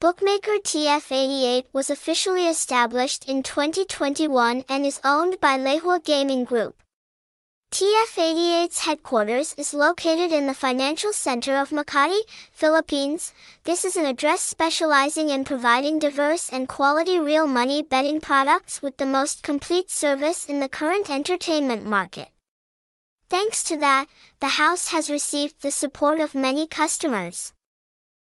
Bookmaker TF88 was officially established in 2021 and is owned by Leihuo Gaming Group. TF88's headquarters is located in the financial center of Makati, Philippines. This is an address specializing in providing diverse and quality real money betting products with the most complete service in the current entertainment market. Thanks to that, the house has received the support of many customers.